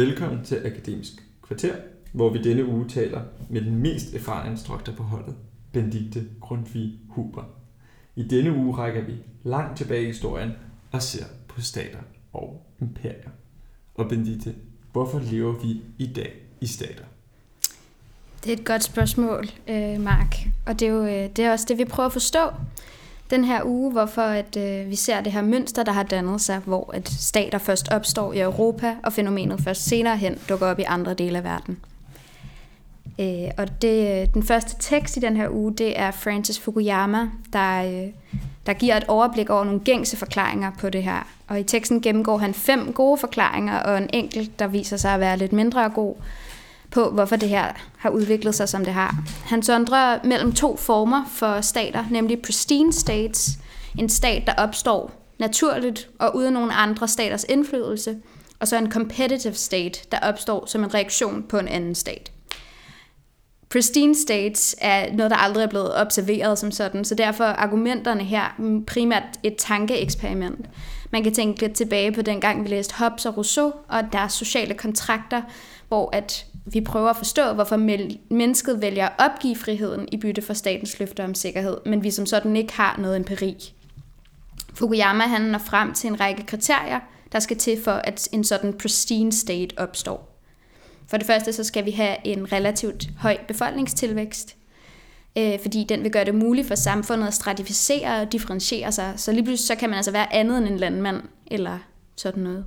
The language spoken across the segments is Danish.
Velkommen til Akademisk Kvarter, hvor vi denne uge taler med den mest erfarne instruktor på holdet, Benedikte Grundtvig Huber. I denne uge rækker vi langt tilbage i historien og ser på stater og imperier. Og Benedikte, hvorfor lever vi i dag i stater? Det er et godt spørgsmål, øh, Mark. Og det er jo øh, det er også det, vi prøver at forstå den her uge, hvorfor at, øh, vi ser det her mønster, der har dannet sig, hvor at stater først opstår i Europa, og fænomenet først senere hen dukker op i andre dele af verden. Øh, og det, øh, den første tekst i den her uge, det er Francis Fukuyama, der, øh, der giver et overblik over nogle gængse forklaringer på det her. Og i teksten gennemgår han fem gode forklaringer, og en enkelt, der viser sig at være lidt mindre god, på, hvorfor det her har udviklet sig, som det har. Han sondrer mellem to former for stater, nemlig pristine states, en stat, der opstår naturligt og uden nogen andre staters indflydelse, og så en competitive state, der opstår som en reaktion på en anden stat. Pristine states er noget, der aldrig er blevet observeret som sådan, så derfor er argumenterne her primært et tankeeksperiment. Man kan tænke lidt tilbage på den gang, vi læste Hobbes og Rousseau og deres sociale kontrakter, hvor at vi prøver at forstå, hvorfor mennesket vælger at opgive friheden i bytte for statens løfter om sikkerhed, men vi som sådan ikke har noget empiri. Fukuyama han når frem til en række kriterier, der skal til for, at en sådan pristine state opstår. For det første så skal vi have en relativt høj befolkningstilvækst, øh, fordi den vil gøre det muligt for samfundet at stratificere og differentiere sig. Så lige pludselig så kan man altså være andet end en landmand eller sådan noget.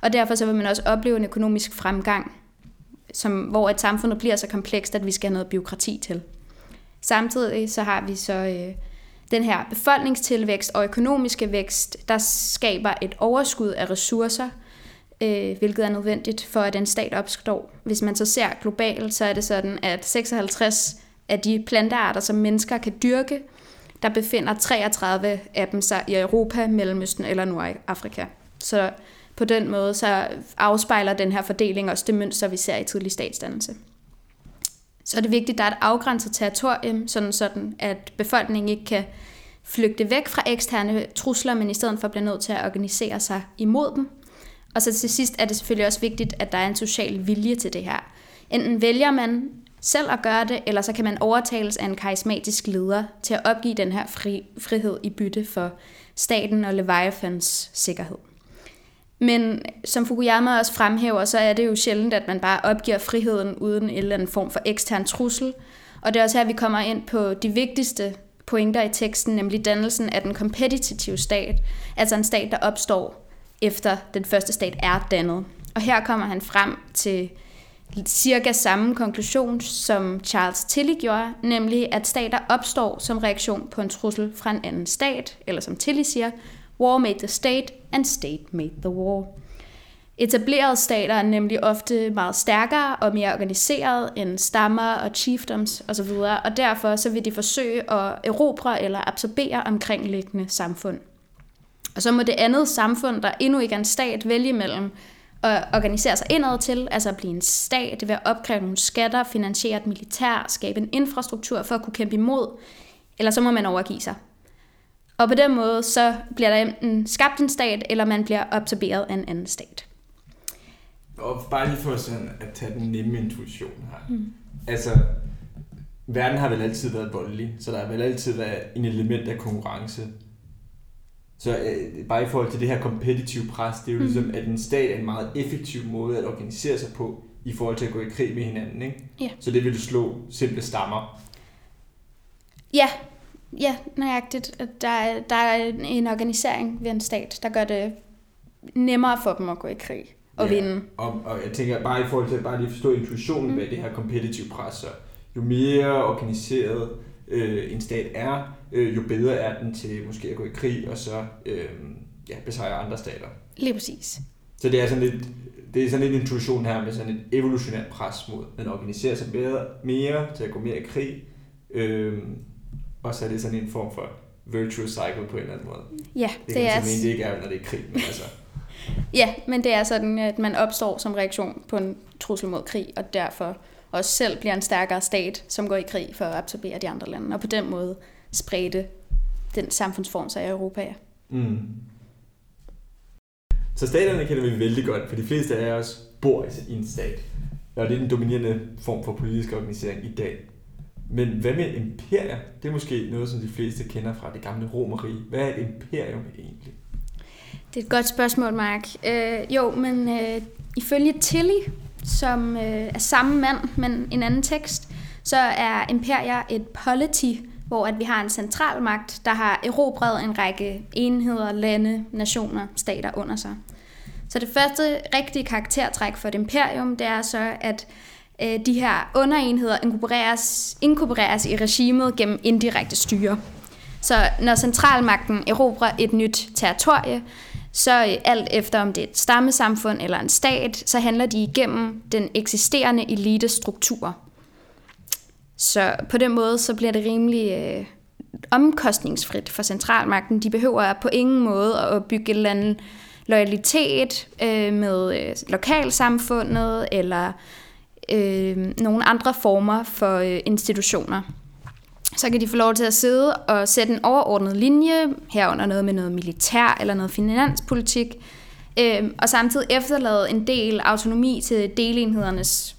Og derfor så vil man også opleve en økonomisk fremgang, som, hvor et samfund bliver så komplekst, at vi skal have noget byråkrati til. Samtidig så har vi så øh, den her befolkningstilvækst og økonomiske vækst, der skaber et overskud af ressourcer, øh, hvilket er nødvendigt for, at en stat opstår. Hvis man så ser globalt, så er det sådan, at 56 af de plantearter, som mennesker kan dyrke, der befinder 33 af dem sig i Europa, Mellemøsten eller Nordafrika. Så på den måde så afspejler den her fordeling også det mønster, vi ser i tidlig statsdannelse. Så er det vigtigt, at der er et afgrænset territorium, sådan, sådan at befolkningen ikke kan flygte væk fra eksterne trusler, men i stedet for bliver nødt til at organisere sig imod dem. Og så til sidst er det selvfølgelig også vigtigt, at der er en social vilje til det her. Enten vælger man selv at gøre det, eller så kan man overtales af en karismatisk leder til at opgive den her fri, frihed i bytte for staten og Leviathans sikkerhed. Men som Fukuyama også fremhæver, så er det jo sjældent, at man bare opgiver friheden uden en eller anden form for ekstern trussel. Og det er også her, vi kommer ind på de vigtigste pointer i teksten, nemlig dannelsen af den kompetitive stat, altså en stat, der opstår efter den første stat er dannet. Og her kommer han frem til cirka samme konklusion, som Charles Tilly gjorde, nemlig at stater opstår som reaktion på en trussel fra en anden stat, eller som Tilly siger, War made the state, and state made the war. Etablerede stater er nemlig ofte meget stærkere og mere organiseret end stammer og chiefdoms osv., og derfor så vil de forsøge at erobre eller absorbere omkringliggende samfund. Og så må det andet samfund, der endnu ikke er en stat, vælge mellem at organisere sig indad til, altså at blive en stat, det vil at opkræve nogle skatter, finansiere et militær, skabe en infrastruktur for at kunne kæmpe imod, eller så må man overgive sig. Og på den måde, så bliver der enten skabt en stat, eller man bliver absorberet af en anden stat. Og bare lige for sådan at tage den nemme intuition her. Mm. Altså, verden har vel altid været voldelig, så der har vel altid været en element af konkurrence. Så øh, bare i forhold til det her kompetitive pres, det er jo mm. ligesom, at en stat er en meget effektiv måde at organisere sig på, i forhold til at gå i krig med hinanden, ikke? Ja. Så det vil slå simple stammer. Ja, Ja, nøjagtigt. Der er, der er en organisering ved en stat, der gør det nemmere for dem at gå i krig og ja, vinde. Og, og jeg tænker bare i forhold til bare lige forstå intuitionen mm. bag det her kompetitive pres, så jo mere organiseret øh, en stat er, øh, jo bedre er den til måske at gå i krig og så øh, ja, besejre andre stater. Lige præcis. Så det er sådan lidt, det er sådan en intuition her med sådan et evolutionært pres mod, at organiserer sig bedre, mere til at gå mere i krig, øh, og så er det sådan en form for virtuous cycle på en eller anden måde. Ja, det, det er... Det det ikke er, når det er krig, men altså... ja, men det er sådan, at man opstår som reaktion på en trussel mod krig, og derfor også selv bliver en stærkere stat, som går i krig for at absorbere de andre lande, og på den måde spredte den samfundsform sig i Europa. Ja. Mm. Så staterne kender vi vældig godt, for de fleste af os bor i en stat. Og det er den dominerende form for politisk organisering i dag. Men hvad med imperier? Det er måske noget, som de fleste kender fra det gamle romerige. Hvad er et imperium egentlig? Det er et godt spørgsmål, Mark. Øh, jo, men øh, ifølge Tilly, som øh, er samme mand, men en anden tekst, så er imperier et polity, hvor at vi har en centralmagt, der har erobret en række enheder, lande, nationer, stater under sig. Så det første rigtige karaktertræk for et imperium, det er så, at øh, de her underenheder inkorporeres, inkorporeres i regimet gennem indirekte styre. Så når centralmagten erobrer et nyt territorie, så øh, alt efter om det er et stammesamfund eller en stat, så handler de igennem den eksisterende elitestruktur. Så på den måde så bliver det rimelig øh, omkostningsfrit for centralmagten. De behøver på ingen måde at opbygge et eller andet loyalitet øh, med øh, lokalsamfundet eller øh, nogle andre former for øh, institutioner. Så kan de få lov til at sidde og sætte en overordnet linje, herunder noget med noget militær eller noget finanspolitik, øh, og samtidig efterlade en del autonomi til delenhedernes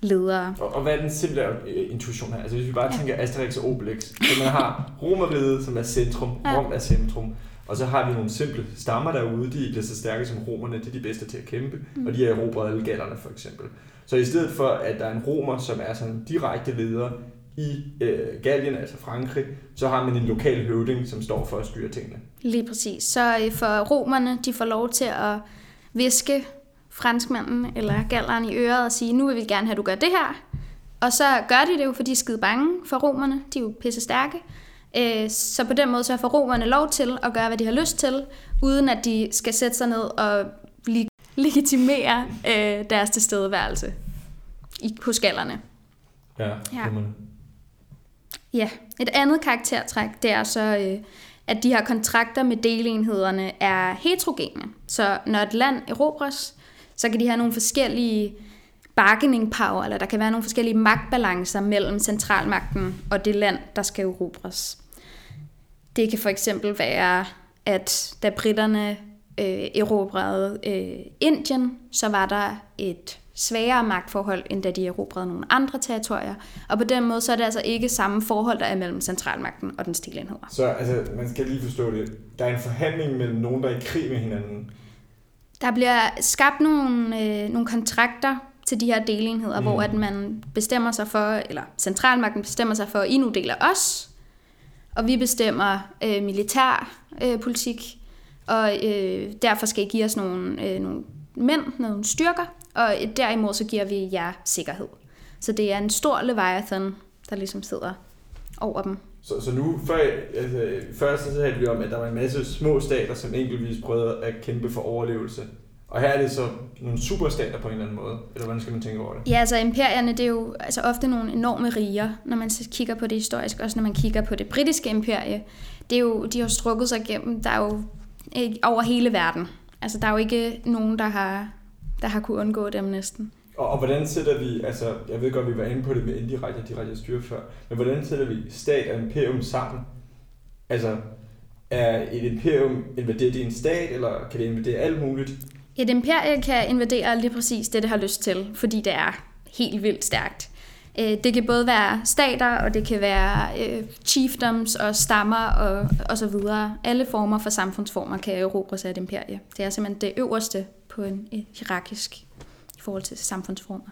ledere. Og, og hvad er den simple øh, intuition her? Altså hvis vi bare tænker Asterix og Obelix, så man har Romeriet, som er centrum, ja. Rom er centrum, og så har vi nogle simple stammer derude, de bliver så stærke som romerne, det er de bedste til at kæmpe, mm. og de har erobret alle gallerne for eksempel. Så i stedet for, at der er en romer, som er sådan direkte leder i øh, Gallien, altså Frankrig, så har man en lokal høvding, som står for at styre tingene. Lige præcis. Så øh, for romerne, de får lov til at viske franskmanden eller galleren i øret og sige, nu vil vi gerne have, at du gør det her. Og så gør de det jo, fordi de er skide bange for romerne. De er jo pisse stærke. Øh, så på den måde så får romerne lov til at gøre, hvad de har lyst til, uden at de skal sætte sig ned og legitimere øh, deres tilstedeværelse i, hos gallerne. Ja, ja. Ja, et andet karaktertræk, det er så, øh, at de her kontrakter med delenhederne er heterogene. Så når et land erobres, så kan de have nogle forskellige bargaining power, eller der kan være nogle forskellige magtbalancer mellem centralmagten og det land, der skal erobres. Det kan for eksempel være, at da britterne øh, erobrede øh, Indien, så var der et svagere magtforhold, end da de erobrede nogle andre territorier. Og på den måde, så er det altså ikke samme forhold, der er mellem centralmagten og den stilenheder. Så altså, man skal lige forstå det. Der er en forhandling mellem nogen, der er i krig med hinanden. Der bliver skabt nogle, øh, nogle kontrakter til de her delenheder, mm. hvor at man bestemmer sig for, eller centralmagten bestemmer sig for, at I nu deler os, og vi bestemmer øh, militær øh, politik, og øh, derfor skal I give os nogle, øh, nogle mænd, nogle styrker, og derimod så giver vi jer sikkerhed. Så det er en stor leviathan, der ligesom sidder over dem. Så, så nu, før, altså, før så talte vi om, at der var en masse små stater, som enkeltvis prøvede at kæmpe for overlevelse. Og her er det så nogle superstater på en eller anden måde, eller hvordan skal man tænke over det? Ja, altså imperierne, det er jo altså ofte nogle enorme riger, når man kigger på det historisk, også når man kigger på det britiske imperie. Det er jo, de har strukket sig igennem, der er jo over hele verden. Altså, der er jo ikke nogen, der har, der har kunne undgå dem næsten. Og, og hvordan sætter vi, altså, jeg ved godt, vi var inde på det med indirekte og direkte styre før, men hvordan sætter vi stat og imperium sammen? Altså, er et imperium invaderet i en stat, eller kan det invadere alt muligt? Et imperie kan invadere lige præcis det, det har lyst til, fordi det er helt vildt stærkt. Øh, det kan både være stater, og det kan være øh, chiefdoms og stammer og, og så videre. Alle former for samfundsformer kan erobres af et imperie. Det er simpelthen det øverste på en, en hierarkisk i forhold til samfundsformer.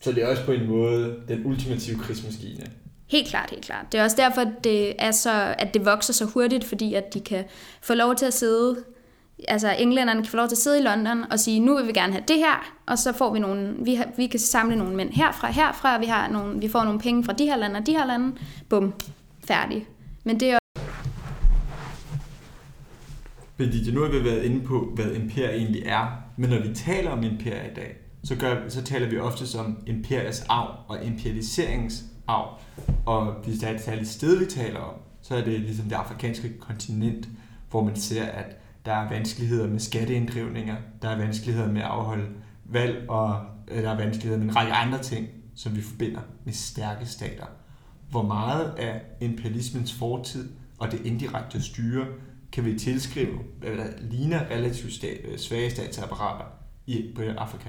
Så det er også på en måde den ultimative krigsmaskine? Helt klart, helt klart. Det er også derfor, det er så, at det vokser så hurtigt, fordi at de kan få lov til at sidde altså englænderne kan få lov til at sidde i London og sige, nu vil vi gerne have det her, og så får vi nogle, vi, har, vi kan samle nogle mænd herfra, herfra, og vi, har nogle, vi får nogle penge fra de her lande og de her lande, bum, færdig. Men det er fordi nu har vi været inde på, hvad imperier egentlig er, men når vi taler om imperier i dag, så, gør, så taler vi ofte om imperiets arv og imperialiseringens arv. Og hvis der er et særligt sted, vi taler om, så er det ligesom det afrikanske kontinent, hvor man ser, at der er vanskeligheder med skatteinddrivninger, der er vanskeligheder med at afholde valg, og øh, der er vanskeligheder med en række andre ting, som vi forbinder med stærke stater. Hvor meget af imperialismens fortid og det indirekte styre kan vi tilskrive, hvad der ligner relativt stat, øh, svage statsapparater i, på Afrika?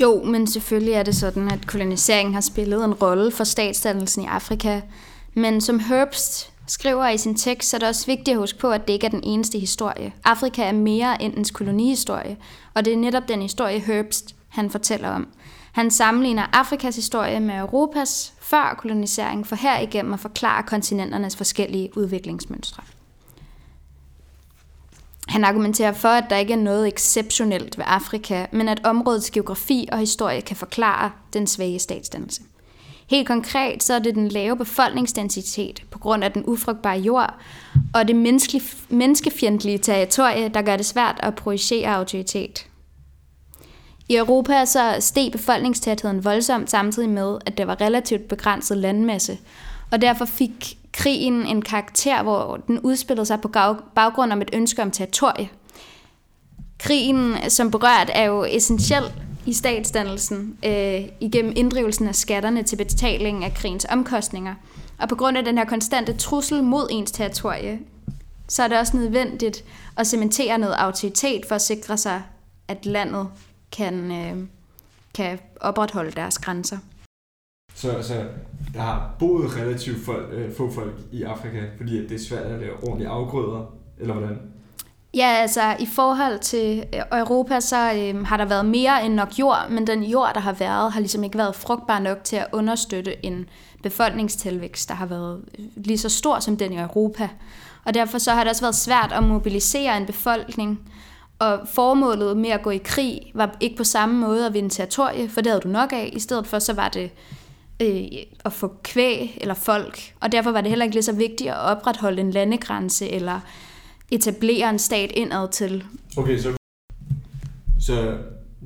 Jo, men selvfølgelig er det sådan, at koloniseringen har spillet en rolle for statsdannelsen i Afrika. Men som Herbst skriver i sin tekst, så er det også vigtigt at huske på, at det ikke er den eneste historie. Afrika er mere end ens kolonihistorie, og det er netop den historie Herbst, han fortæller om. Han sammenligner Afrikas historie med Europas før kolonisering, for herigennem at forklare kontinenternes forskellige udviklingsmønstre. Han argumenterer for, at der ikke er noget exceptionelt ved Afrika, men at områdets geografi og historie kan forklare den svage statsdannelse. Helt konkret så er det den lave befolkningsdensitet på grund af den ufrugtbare jord og det menneskefjendtlige territorie, der gør det svært at projicere autoritet. I Europa så steg befolkningstætheden voldsomt samtidig med, at der var relativt begrænset landmasse, og derfor fik krigen en karakter, hvor den udspillede sig på baggrund om et ønske om territorie. Krigen, som berørt, er jo essentiel i statsdannelsen øh, igennem inddrivelsen af skatterne til betaling af krigens omkostninger. Og på grund af den her konstante trussel mod ens territorie, så er det også nødvendigt at cementere noget autoritet for at sikre sig, at landet kan, øh, kan opretholde deres grænser. Så, så der har boet relativt folk, øh, få folk i Afrika, fordi det er svært at lave ordentlige afgrøder, eller hvordan? Ja, altså i forhold til øh, Europa, så øh, har der været mere end nok jord, men den jord, der har været, har ligesom ikke været frugtbar nok til at understøtte en befolkningstilvækst, der har været øh, lige så stor som den i Europa. Og derfor så har det også været svært at mobilisere en befolkning, og formålet med at gå i krig var ikke på samme måde at vinde territorie, for det havde du nok af. I stedet for så var det øh, at få kvæg eller folk, og derfor var det heller ikke lige så vigtigt at opretholde en landegrænse eller etablere en stat indad til. Okay, så, så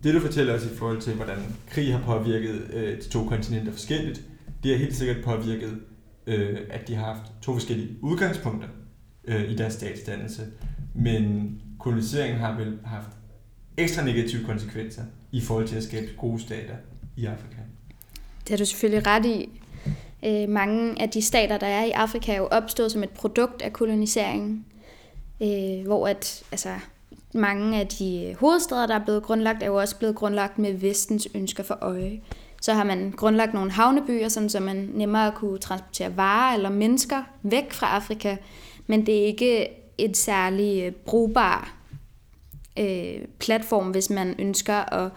det du fortæller os i forhold til, hvordan krig har påvirket øh, de to kontinenter forskelligt, det har helt sikkert påvirket, øh, at de har haft to forskellige udgangspunkter øh, i deres statsdannelse. Men koloniseringen har vel haft ekstra negative konsekvenser i forhold til at skabe gode stater i Afrika. Det har du selvfølgelig ret i. Øh, mange af de stater, der er i Afrika, er jo opstået som et produkt af koloniseringen, øh, hvor at, altså, mange af de øh, hovedsteder, der er blevet grundlagt, er jo også blevet grundlagt med vestens ønsker for øje. Så har man grundlagt nogle havnebyer, sådan så man nemmere kunne transportere varer eller mennesker væk fra Afrika, men det er ikke et særligt øh, brugbar øh, platform, hvis man ønsker at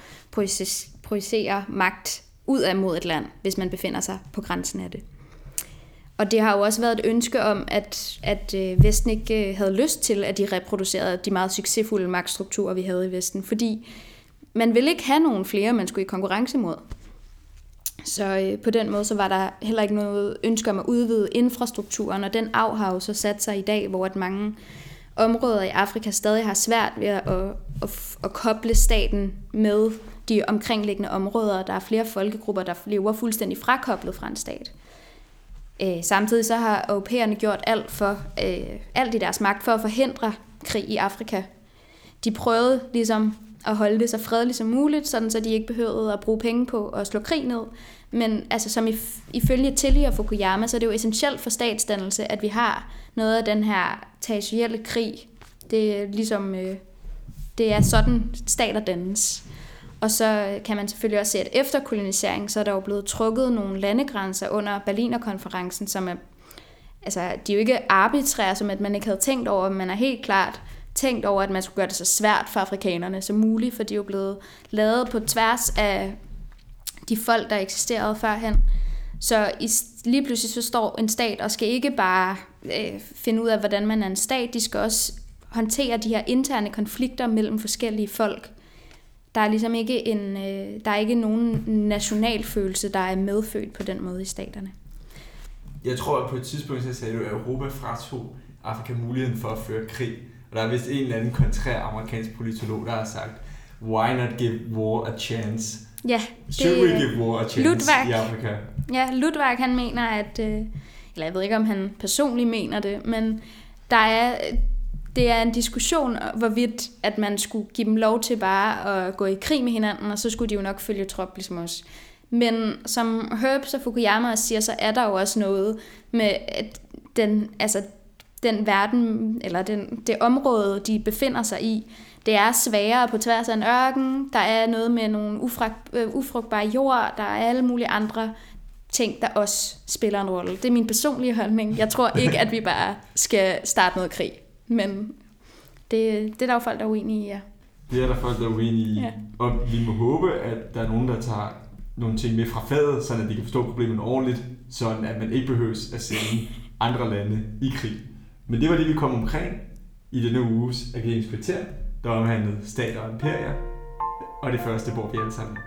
projicere magt ud af mod et land, hvis man befinder sig på grænsen af det. Og det har jo også været et ønske om, at, at øh, Vesten ikke øh, havde lyst til, at de reproducerede de meget succesfulde magtstrukturer, vi havde i Vesten, fordi man ville ikke have nogen flere, man skulle i konkurrence mod. Så øh, på den måde så var der heller ikke noget ønske om at udvide infrastrukturen, og den arv har jo så sat sig i dag, hvor at mange områder i Afrika stadig har svært ved at, at, at, at koble staten med de omkringliggende områder. Der er flere folkegrupper, der lever fuldstændig frakoblet fra en stat. Øh, samtidig så har europæerne gjort alt, for, øh, alt i deres magt for at forhindre krig i Afrika. De prøvede ligesom at holde det så fredeligt som muligt, sådan så de ikke behøvede at bruge penge på at slå krig ned. Men altså, som ifølge Tilly og Fukuyama, så er det jo essentielt for statsdannelse, at vi har noget af den her territorielle krig. Det er ligesom, øh, det er sådan stater dannes. Og så kan man selvfølgelig også se, at efter koloniseringen, så er der jo blevet trukket nogle landegrænser under Berlinerkonferencen, som er, altså, de er jo ikke arbitrære, som at man ikke havde tænkt over, men man er helt klart tænkt over, at man skulle gøre det så svært for afrikanerne som muligt, for de er jo blevet lavet på tværs af de folk, der eksisterede førhen. Så i, lige pludselig så står en stat og skal ikke bare øh, finde ud af, hvordan man er en stat, de skal også håndtere de her interne konflikter mellem forskellige folk. Der er ligesom ikke en, øh, der er ikke nogen nationalfølelse, der er medfødt på den måde i staterne. Jeg tror, at på et tidspunkt så sagde du, at Europa fratog Afrika muligheden for at føre krig. Og der er vist en eller anden kontrær amerikansk politolog, der har sagt, why not give war a chance? Ja, det Should we give war a chance Ludwig, i Afrika? Ja, Ludwig han mener, at, øh, eller jeg ved ikke, om han personligt mener det, men der er, det er en diskussion, hvorvidt at man skulle give dem lov til bare at gå i krig med hinanden, og så skulle de jo nok følge trop, ligesom os. Men som Herbs og Fukuyama siger, så er der jo også noget med at den, altså den verden, eller den, det område, de befinder sig i, det er sværere på tværs af en ørken, der er noget med nogle ufrugt, øh, ufrugtbare jord, der er alle mulige andre ting, der også spiller en rolle. Det er min personlige holdning. Jeg tror ikke, at vi bare skal starte noget krig, men det, det er der jo folk, der er uenige i, ja. Det er der folk, der er uenige i. Ja. Og vi må håbe, at der er nogen, der tager nogle ting med fra fadet, så de kan forstå problemet ordentligt, sådan at man ikke behøves at sende andre lande i krig. Men det var det, vi kom omkring i denne uges Akademisk Kvarter, der omhandlede stater og imperier, og det første bor vi alle sammen